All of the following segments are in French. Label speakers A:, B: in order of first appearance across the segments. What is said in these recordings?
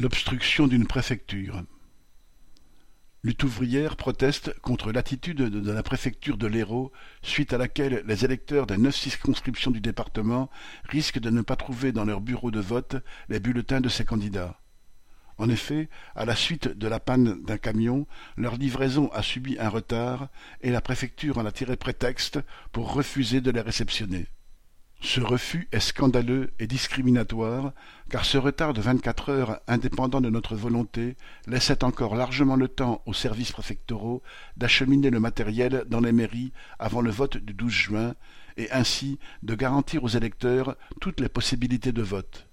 A: L'obstruction d'une préfecture. Lutte ouvrière proteste contre l'attitude de la préfecture de l'Hérault, suite à laquelle les électeurs des neuf circonscriptions du département risquent de ne pas trouver dans leur bureau de vote les bulletins de ces candidats. En effet, à la suite de la panne d'un camion, leur livraison a subi un retard et la préfecture en a tiré prétexte pour refuser de les réceptionner. Ce refus est scandaleux et discriminatoire, car ce retard de vingt-quatre heures indépendant de notre volonté laissait encore largement le temps aux services préfectoraux d'acheminer le matériel dans les mairies avant le vote du 12 juin, et ainsi de garantir aux électeurs toutes les possibilités de vote.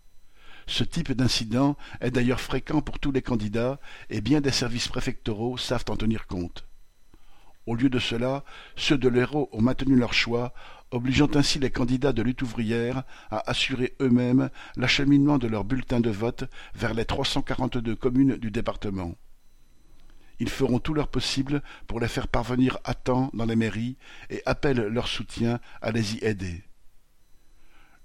A: Ce type d'incident est d'ailleurs fréquent pour tous les candidats, et bien des services préfectoraux savent en tenir compte. Au lieu de cela, ceux de l'Hérault ont maintenu leur choix, obligeant ainsi les candidats de lutte ouvrière à assurer eux-mêmes l'acheminement de leurs bulletins de vote vers les 342 communes du département. Ils feront tout leur possible pour les faire parvenir à temps dans les mairies et appellent leur soutien à les y aider.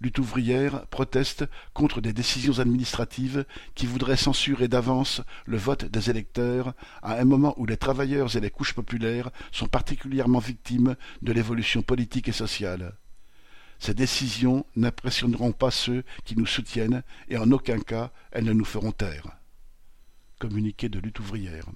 A: Lutte ouvrière proteste contre des décisions administratives qui voudraient censurer d'avance le vote des électeurs à un moment où les travailleurs et les couches populaires sont particulièrement victimes de l'évolution politique et sociale. Ces décisions n'impressionneront pas ceux qui nous soutiennent et en aucun cas elles ne nous feront taire. Communiqué de lutte ouvrière.